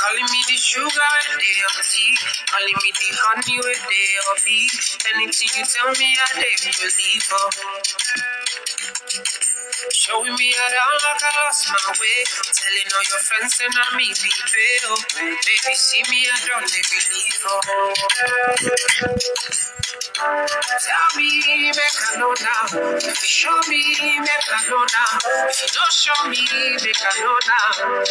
Calling me the sugar and they your tea. Calling me the honey with they your bee. Anything you tell me, I they believe. Oh. Showing me around like I lost my way. Telling all your friends and I me be fail. Baby, see me, I don't believe. Oh. Tell me, make I know now. If you show me, make I know now. If you don't show me, make I know now.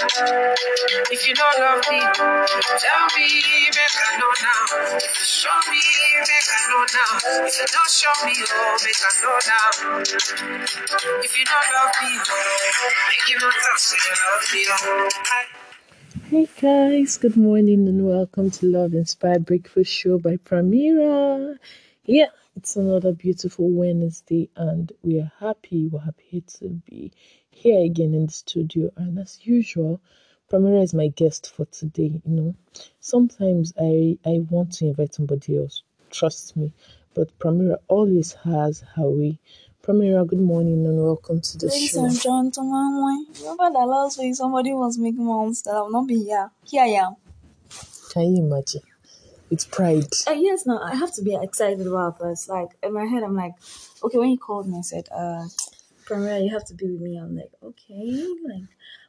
If you don't love me, tell me, make I know now. If you show me, make I know now. If you don't show me, oh, make I know now. If you don't love me, make you not talk, love me, oh. Hey guys, good morning and welcome to Love Inspired Breakfast Show by Pramira. Yeah, it's another beautiful Wednesday and we are happy, we're happy to be here again in the studio. And as usual, Pramira is my guest for today. You know, sometimes I, I want to invite somebody else, trust me, but Pramira always has her way. Pramira, good morning and welcome to the Ladies show. and gentlemen, remember that last week somebody was making months that I've not been here. Here I am. Can you imagine? It's pride. Uh, yes, no, I have to be excited about this. Like in my head, I'm like, okay. When you called me I said, "Uh, Premier, you have to be with me," I'm like, okay, like,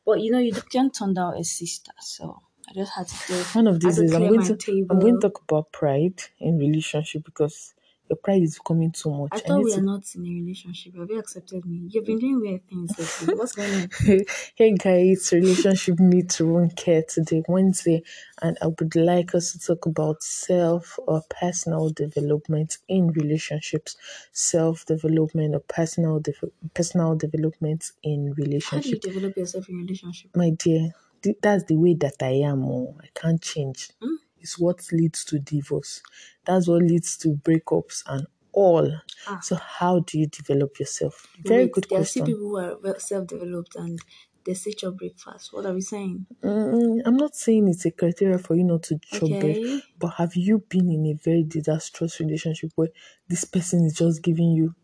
but you know, you can't turn down a sister, so I just had to do. One of these is I'm going to table. I'm going to talk about pride in relationship because your pride is becoming too much. I I thought need we are to not in a relationship. Have you accepted me? You've been doing weird things lately. What's going on? hey guys, relationship meet won't care today, Wednesday, and I would like us to talk about self or personal development in relationships, self development or personal de- personal development in relationships. How do you develop yourself in relationship? My dear, th- that's the way that I am. Oh, I can't change. Hmm? It's what leads to divorce. That's what leads to breakups and all. Ah. So, how do you develop yourself? Very Wait, good there are still question. people who are self-developed and they still chop breakfast. What are we saying? Mm, I'm not saying it's a criteria for you not to chop bread, Okay. but have you been in a very disastrous relationship where this person is just giving you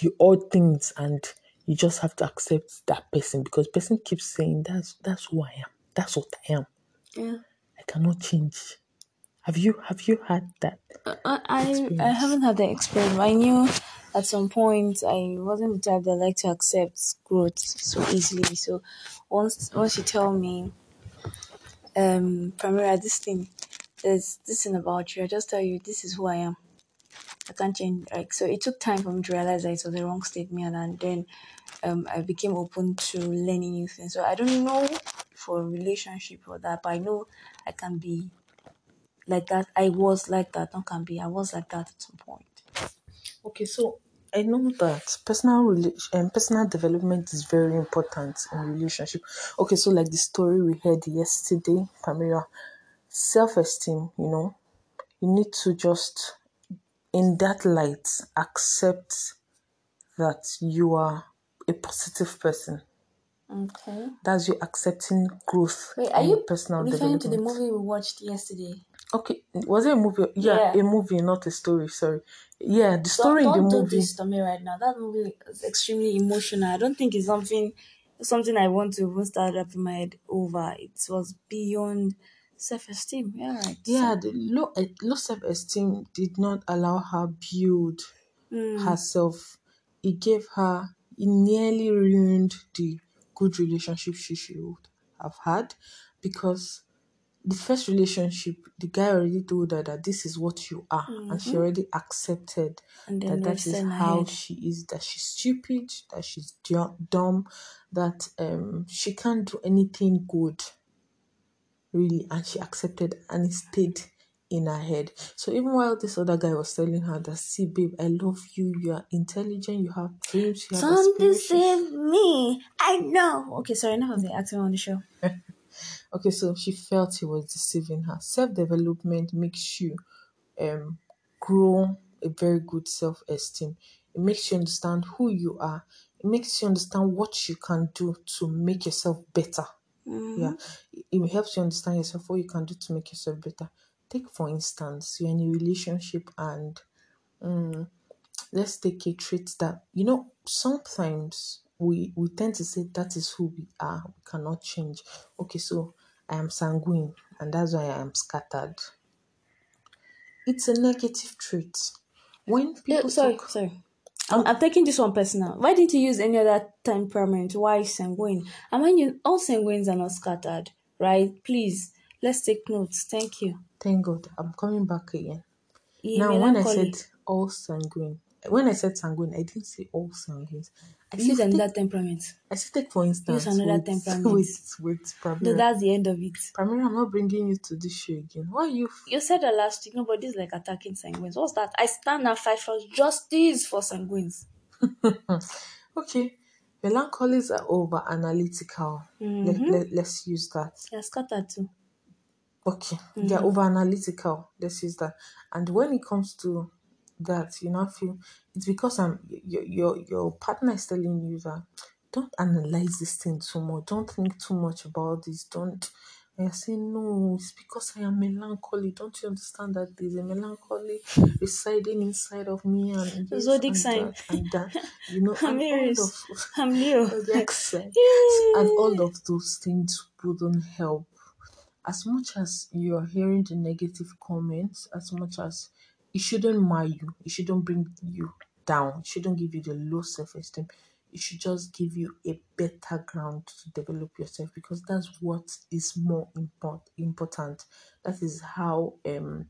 the odd things and you just have to accept that person because person keeps saying that's that's who I am. That's what I am. Yeah. I cannot change. Have you have you had that? I, I, I haven't had the experience. I knew at some point I wasn't the type that like to accept growth so easily. So once once you tell me, um, Pramira, this thing, there's this thing about you, I just tell you this is who I am. I can't change. Like so, it took time for me to realize that it was the wrong statement, and then um, I became open to learning new things. So I don't know for a relationship or that, but I know I can be like that. I was like that. Don't can be. I was like that at some point. Okay, so I know that personal rela- um, personal development is very important in relationship. Okay, so like the story we heard yesterday, Pamela, self esteem. You know, you need to just in that light accept that you are a positive person. Okay. That's you accepting growth Wait, are and you personal referring to the movie we watched yesterday? Okay, was it a movie? Yeah, Yeah. a movie, not a story. Sorry. Yeah, the Don't, story in the don't do this to me right now. That movie is extremely emotional. I don't think it's something something I want to even start wrapping my head over. It was beyond self esteem. Yeah, right. Yeah, the low eh, low self esteem did not allow her build Mm. herself. It gave her it nearly ruined the good relationship she should have had because the first relationship, the guy already told her that this is what you are, and she already accepted that that is how she is. That she's stupid, that she's du- dumb, that um she can't do anything good really and she accepted and it stayed in her head so even while this other guy was telling her that see babe i love you you are intelligent you have dreams you have aspirations deceive me. I know. Okay, sorry, enough of the acting on the show. okay so she felt he was deceiving her. Self-development makes you um grow a very good self-esteem. It makes you understand who you are. It makes you understand what you can do to make yourself better. Yeah. It- it helps you understand yourself what you can do to make yourself better. Take for instance you're in a relationship and um, let's take a trait that you know sometimes we we tend to say that is who we are. We cannot change. Okay so i am sanguine and that's why i am scattered it's a negative trait when people sorry, talk sorry. I'm, oh. I'm taking this one personal. Why didn't you use any other temperament? Why sanguine? I mean, you, all sanguines are not scattered, right? Please, let's take notes. Thank you. thank god i'm coming back again Yeah, now when i said all sanguine when i said sanguine i didn't say all sanguines i use another temperament. I still take for instance. Use another wait, temperament. Wait, wait, No, that's the end of it. Pramira, I'm not bringing you to this show again. Why are you? You said that last week. Nobody is like attacking sanguines. What's that? I stand and fight for justice for sanguines. okay, melancholies are over analytical. Mm-hmm. Let, let, let's use that. You're scattered too. Okay, they're mm-hmm. over analytical. Let's use that. And when it comes to that, you know, feel it's because um, I'm your your your partner is telling you that don't analyze this thing too much. Don't think too much about this. Don't. And you're saying no, it's because I am melancholy. Don't you understand that there's a melancholy residing inside of me and this Zodiac and sign. that and that. You know, I'm Aries. of I'm Leo. and all of those things wouldn't help as much as you're hearing the negative comments, as much as it shouldn't mar you, it shouldn't bring you down, it shouldn't give you the low self esteem. It should just give you a better ground to develop yourself because that's what is more import, important. That is how um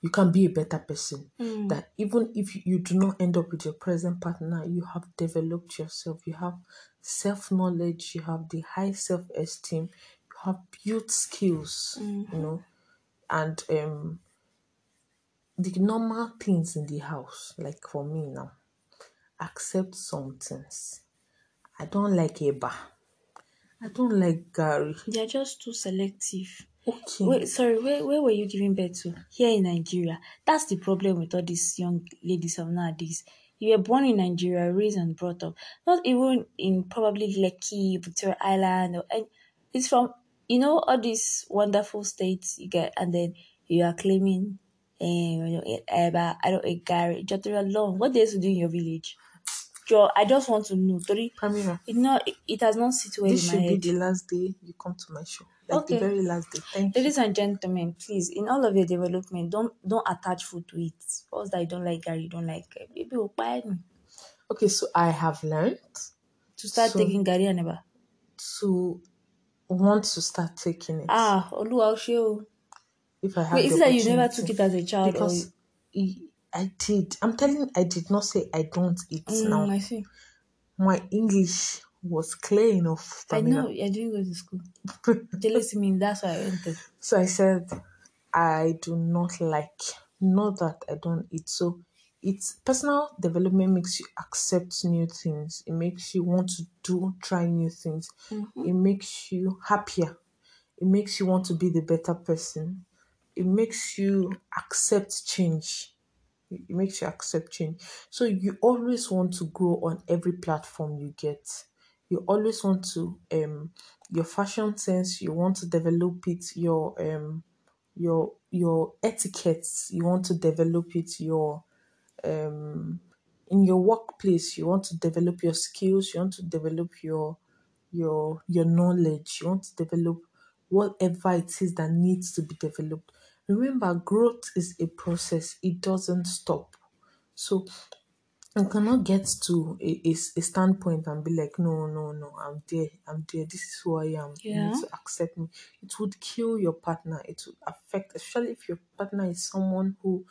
you can be a better person. That even if you, do not end up with your present partner, you have developed yourself, you have self knowledge, you have the high self esteem, you have built skills, you know, and um the normal things in the house, like for me now, accept some things. I don't like Eba. I don't like garri. They're just too selective. Okay. Wait, sorry, where, where were you giving birth to? Here in Nigeria. That's the problem with all these young ladies of nowadays. You were born in Nigeria, raised and brought up. Not even in probably Lekki, Victoria Island, or and it's from you know all these wonderful states you get, and then you are claiming, um, you know, Eba, I don't, a garri, Jotori alone. What they used to do in your village? Joe, I just want to know. Tori, Pamela, it not, it, it has not sit well this should be the last day you come to my show. Like Okay. the very last day. Thank you. Ladies and gentlemen, please, in all of your development, don't don't attach food to it. What's that you don't like garri, you don't like uh, maybe will buy me Okay, so I have learned to start So- taking garri and never. to want to start taking it. Ah, Oluwa o ṣé o. if I have Wait, is it that you never took it as a child because I- I did. I'm telling. I did not say I don't eat mm, now. I see. My English was clear enough. I know you're doing go to school. Jealousy mean that's why I entered. So I said, I do not like, not that I don't eat. So it's personal development makes you accept new things. It makes you want to do, try new things. It makes you happier. It makes you want to be the better person. It makes you accept change. It makes you accept change. So you always want to grow on every platform you get. You always want to um your fashion sense, you want to develop it, your um your your etiquettes, you want to develop it, your um in your workplace, you want to develop your skills, you want to develop your your your knowledge, you want to develop whatever it is that needs to be developed. Remember, growth is a process, it doesn't stop. So you cannot get to a, a, a standpoint and be like, no, no, no, I'm there, I'm there, this is who I am. You need to accept me. It would kill your partner. It would affect, especially if your partner is someone who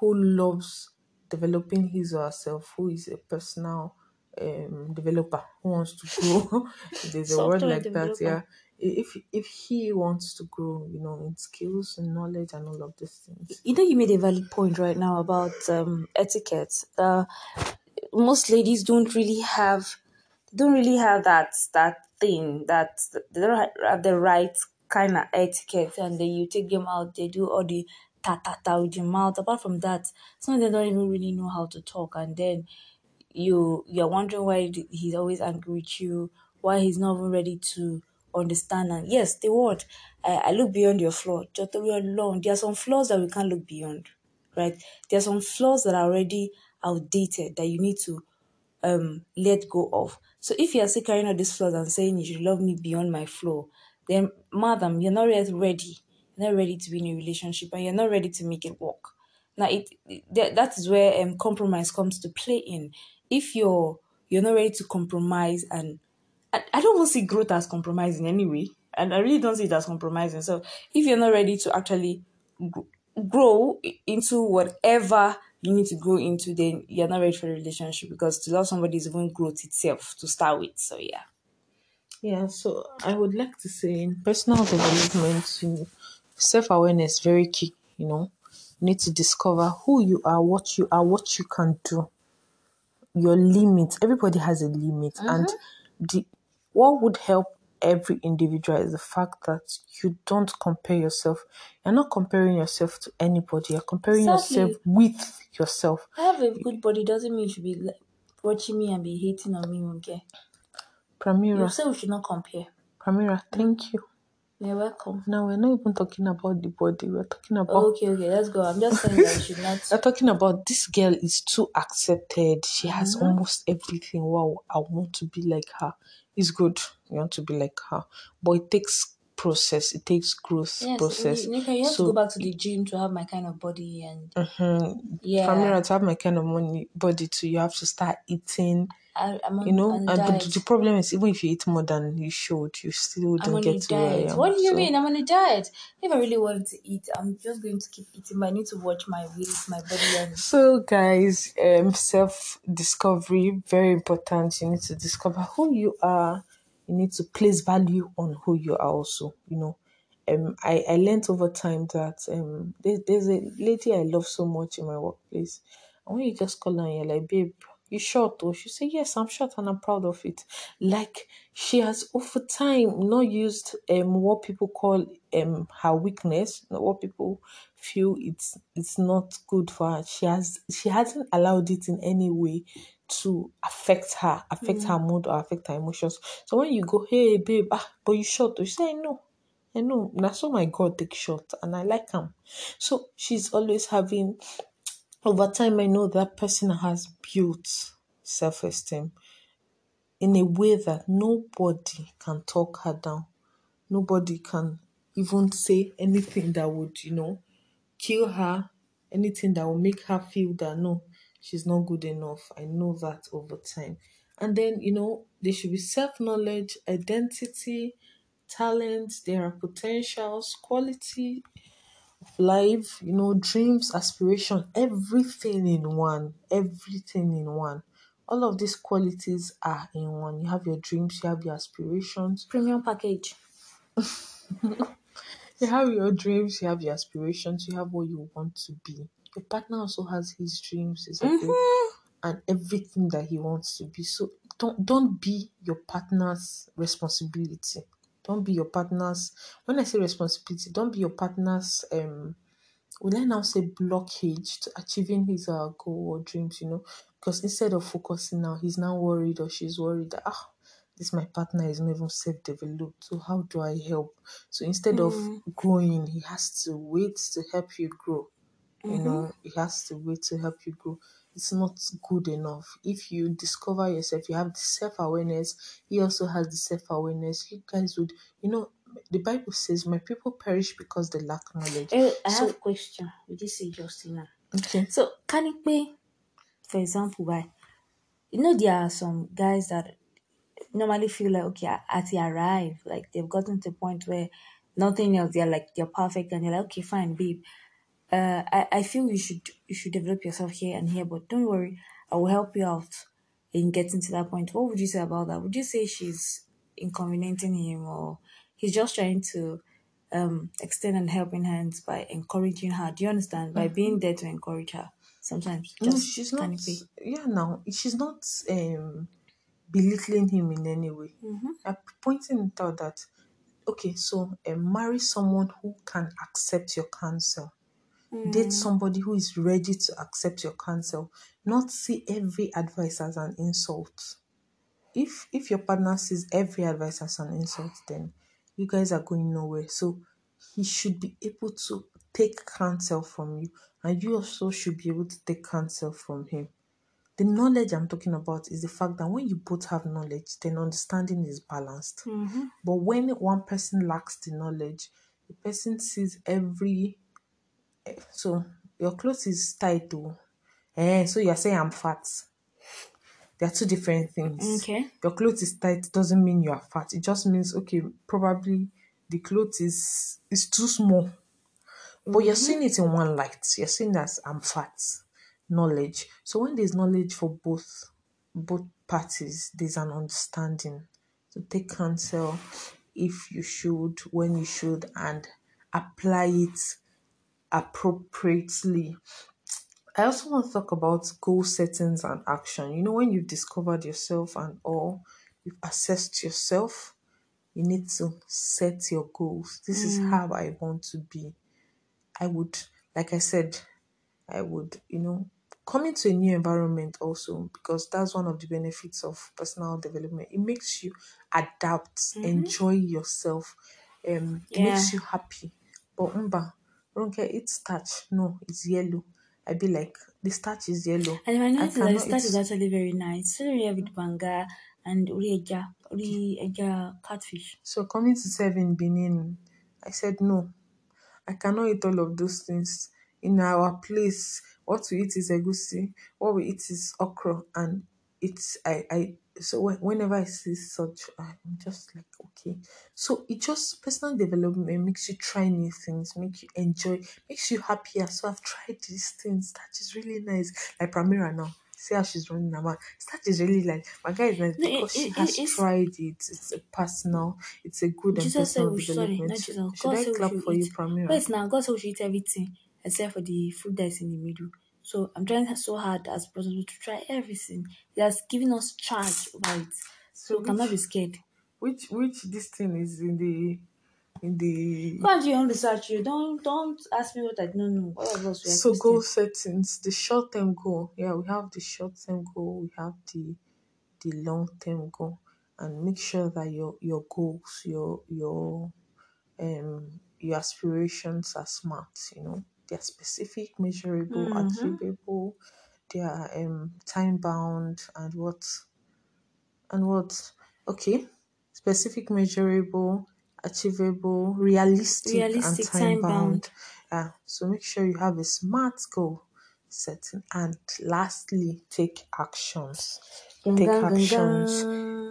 who loves developing his or herself, who is a personal um developer who wants to grow. There's a word like that, yeah. If if he wants to grow, you know, in skills and knowledge and all of these things. You know, you made a valid point right now about um, etiquette. Uh, most ladies don't really have, don't really have that that thing that they don't have the right kind of etiquette, and then you take them out, they do all the ta ta ta with your mouth. Apart from that, some of them don't even really know how to talk, and then you you're wondering why he's always angry with you, why he's not even ready to understand. And yes, the word I, I look beyond your flaw. Alone. There are some flaws that we can't look beyond, right? There are some flaws that are already outdated that you need to um let go of. So if you are still carrying all these flaws and saying you should love me beyond my flaw, then madam, you're not yet ready. You're not ready to be in a relationship and you're not ready to make it work. Now it, it that is where um compromise comes to play in. If you're you're not ready to compromise and I, I don't want to see growth as compromising anyway. And I really don't see it as compromising. So if you're not ready to actually grow into whatever you need to grow into, then you're not ready for a relationship because to love somebody is even growth itself to start with. So yeah. Yeah, so I would like to say in personal development, you know, self awareness very key. You know, you need to discover who you are, what you are, what you can do, your limits. Everybody has a limit, and mm-hmm. the what would help every individual is the fact that you don't compare yourself. You're not comparing yourself to anybody. You're comparing yourself with yourself. I have a good body doesn't mean you should be like, watching me and be hating on me, okay? You Pramira, say we should not compare. Pramira, thank you. You're welcome. Now we're not even talking about the body. We're talking about Okay, okay, let's go. I'm just saying that you should not. We're talking about this girl is too accepted. She has Mm-hmm. almost everything. Wow, I want to be like her. It's good. You want to be like her, but it takes process. It takes growth Yes, process. Nika, you have so, to go back to the gym to have my kind of body and mhm, yeah, Pamela, to have my kind of money body too, you have to start eating. I, I'm on, You know, and but diet. the problem is, even if you eat more than you should, you still wouldn't get to where I diet. am. What do you So- mean? I'm on a diet. If I really wanted to eat, I'm just going to keep eating. But I need to watch my weight, my body, and So, guys, um, self discovery very important. You need to discover who you are. You need to place value on who you are. Also, you know, um, I I learned over time that um, there, there's a lady I love so much in my workplace, and when you just call her and you're like, babe. You short or she say yes I'm short and I'm proud of it. Like she has over time not used um what people call um her weakness, not what people feel it's it's not good for her. She has she hasn't allowed it in any way to affect her, affect her mood or affect her emotions. So when you go, hey babe, ah, but you short, you say no. I know, that's so my God take short and I like him. So she's always having over time I know that person has built self esteem in a way that nobody can talk her down. Nobody can even say anything that would, you know, kill her, anything that will make her feel that no, she's not good enough. I know that over time. And then, you know, there should be self knowledge, identity, talent, there are potentials, quality life, you know, dreams, aspiration, everything in one. Everything in one. All of these qualities are in one. You have your dreams, you have your aspirations, premium package. you have your dreams, you have your aspirations, you have what you want to be. Your partner also has his dreams, his mm-hmm. aspirations, and everything that he wants to be. So don't don't be your partner's responsibility. Don't be your partner's when I say responsibility, don't be your partner's um will I now say blockage to achieving his uh, goal or dreams, you know? Because instead of focusing now, he's now worried or she's worried that ah, this my partner is not even self-developed. So how do I help? So instead of growing, he has to wait to help you grow. You know, he has to wait to help you grow. It's not good enough. If you discover yourself, you have the self-awareness, he also has the self-awareness. You guys would, you know, the Bible says, My people perish because they lack knowledge. Eh, I So- have a question. Would you say Justina? Okay. So can it be, for example, why you know there are some guys that normally feel like okay as they arrive, like they've gotten to a point where nothing else, they're like they're perfect and you're like, okay, fine, babe. Uh I, I feel you should you should develop yourself here and here, but don't worry, I will help you out in getting to that point. What would you say about that? Would you say she's inconveniencing him or he's just trying to um extend an helping hand by encouraging her? Do you understand? By being there to encourage her. Sometimes No, just she's not. can be? Yeah, now she's not um belittling him in any way. I'm pointing out that okay, so um, marry someone who can accept your counsel. Date mm. somebody who is ready to accept your counsel. Not see every advice as an insult. If if your partner sees every advice as an insult, then you guys are going nowhere. So he should be able to take counsel from you, and you also should be able to take counsel from him. the knowledge I'm talking about is the fact that when you both have knowledge, then understanding is balanced. Mm-hmm. But when one person lacks the knowledge, the person sees every so your clothes is tight though. Eh, so you're saying I'm fat. There are two different things. Okay. Your clothes is tight doesn't mean you are fat. It just means okay, probably the clothes is is too small. But you're seeing it in one light. You're seeing that I'm fat. Knowledge. So when there's knowledge for both both parties, there's an understanding. So take counsel if you should, when you should, and apply it appropriately. I also want to talk about goal settings and action. You know, when you've discovered yourself and all, you've assessed yourself, you need to set your goals. This is how I want to be. I would, like I said, I would, you know, come into a new environment also because that's one of the benefits of personal development. It makes you adapt, enjoy yourself, um, it makes you happy. But umba, Ronke, eat starch. No, it's yellow. I be like, the starch is yellow. And I noticed that the eat- is actually very nice. Especially with banga and uri eja, catfish. So coming to serve in Benin, I said no. I cannot eat all of those things. In our place, what we eat is egusi, what we eat is okra, and it's I I so when- whenever I see such, I'm just like okay. So it just personal development makes you try new things, make you enjoy, makes you happier. Ah, so I've tried these things. That is really nice. Like Pramira now. See how she's running mouth. That is really like my guy is nice No, it- because she it- has it- tried it. It's a personal, it's a good and Jesus said personal we should, sorry, not Jesus. Should God I clap for you, eat. Pramira? Wait now, God said we should eat everything except for the food that's in the middle. So I'm trying so hard as possible to try everything. He has given us charge over it. So, So we cannot be scared. Which which this thing is in the in the Go and do your own research. You don't don't ask me what I don't know. All of us we so goal settings, the short term goal. Yeah, we have the short term goal, we have the the long term goal. And make sure that your your goals, your your um your aspirations are smart, you know. They're specific, measurable, Mhm. achievable, they are um time bound and what and what okay specific measurable achievable realistic, Realistic, and time bound yeah so make sure you have a smart goal setting and lastly take actions. Gun, take gun, actions. gun.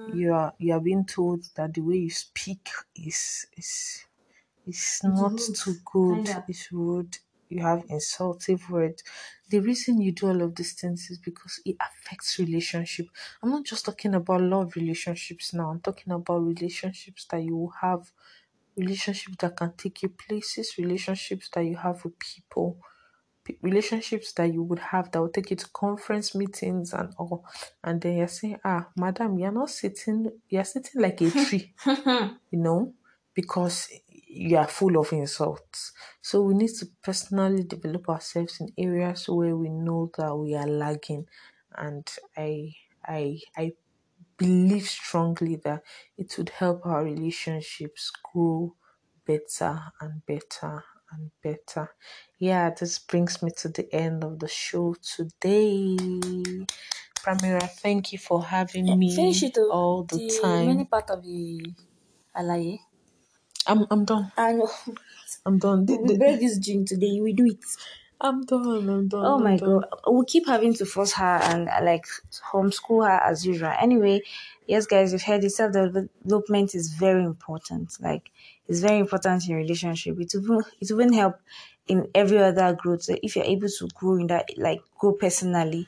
you are you are being told that the way you speak is is is not too good. It's rude you have insultive words. The reason you do all of these things is because it affects relationship. I'm not just talking about love relationships now. I'm talking about relationships that you will have relationships that can take you places relationships that you have with people relationships that you would have that will take you to conference meetings and all. And then you're saying ah madam you're not sitting you're sitting like a tree you know because you are full of insults so we need to personally develop ourselves in areas where we know that we are lagging and i i i believe strongly that it would help our relationships grow better and better and better. Yeah, this brings me to the end of the show today. Pramira, thank you for having me all the, the time. many part of the alaye. I'm I'm done. And I'm done. The- we the- break this dream today. We do it. I'm done. I'm done. Oh I'm my done. god, we keep having to force her and uh, like homeschool her as usual. Anyway, yes, guys, you've heard it. Self development is very important. Like, it's very important in relationship. It will it even help in every other growth. So if you're able to grow in that, like grow personally,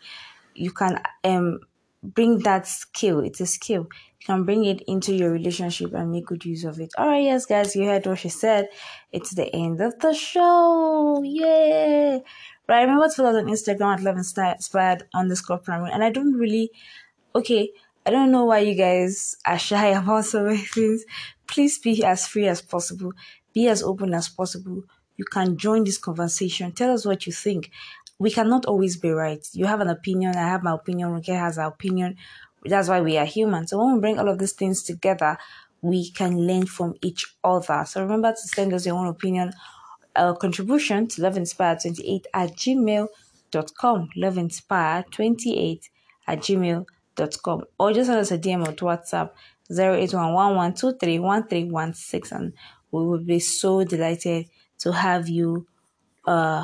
you can um bring that skill. It's a skill. You can bring it into your relationship and make good use of it. All right, yes, guys, you heard what she said. It's the end of the show. Yay! Right, remember to follow us on Instagram at Love Inspired underscore primary. And I don't really, okay, I don't know why you guys are shy about so many things. Please be as free as possible. Be as open as possible. You can join this conversation. Tell us what you think. We cannot always be right. You have an opinion. I have my opinion. Ruke has her opinion. That's why we are human. So when we bring all of these things together, we can learn from each other. So remember to send us your own opinion, uh, contribution to loveinspire28 at gmail.com. Loveinspire28 at gmail.com or just send us a DM on WhatsApp 0811 and we will be so delighted to have you uh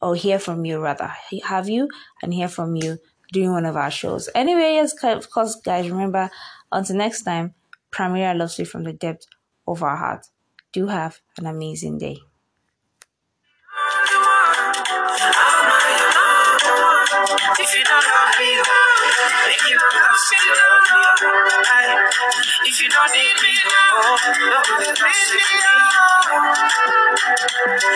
or hear from you rather. Have you and hear from you during one of our shows. Anyway yes of course guys remember until next time Pramira loves you from the depth of our heart do have an amazing day. If you don't love me, If you don't need me, oh, nobody loves me.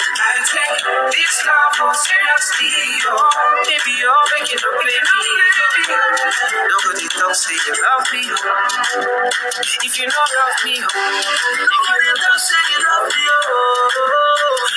I take this love more seriously, oh, baby, oh, it up, baby. Nobody don't say you love me, oh. If you don't love me, oh, nobody don't say you love me, oh.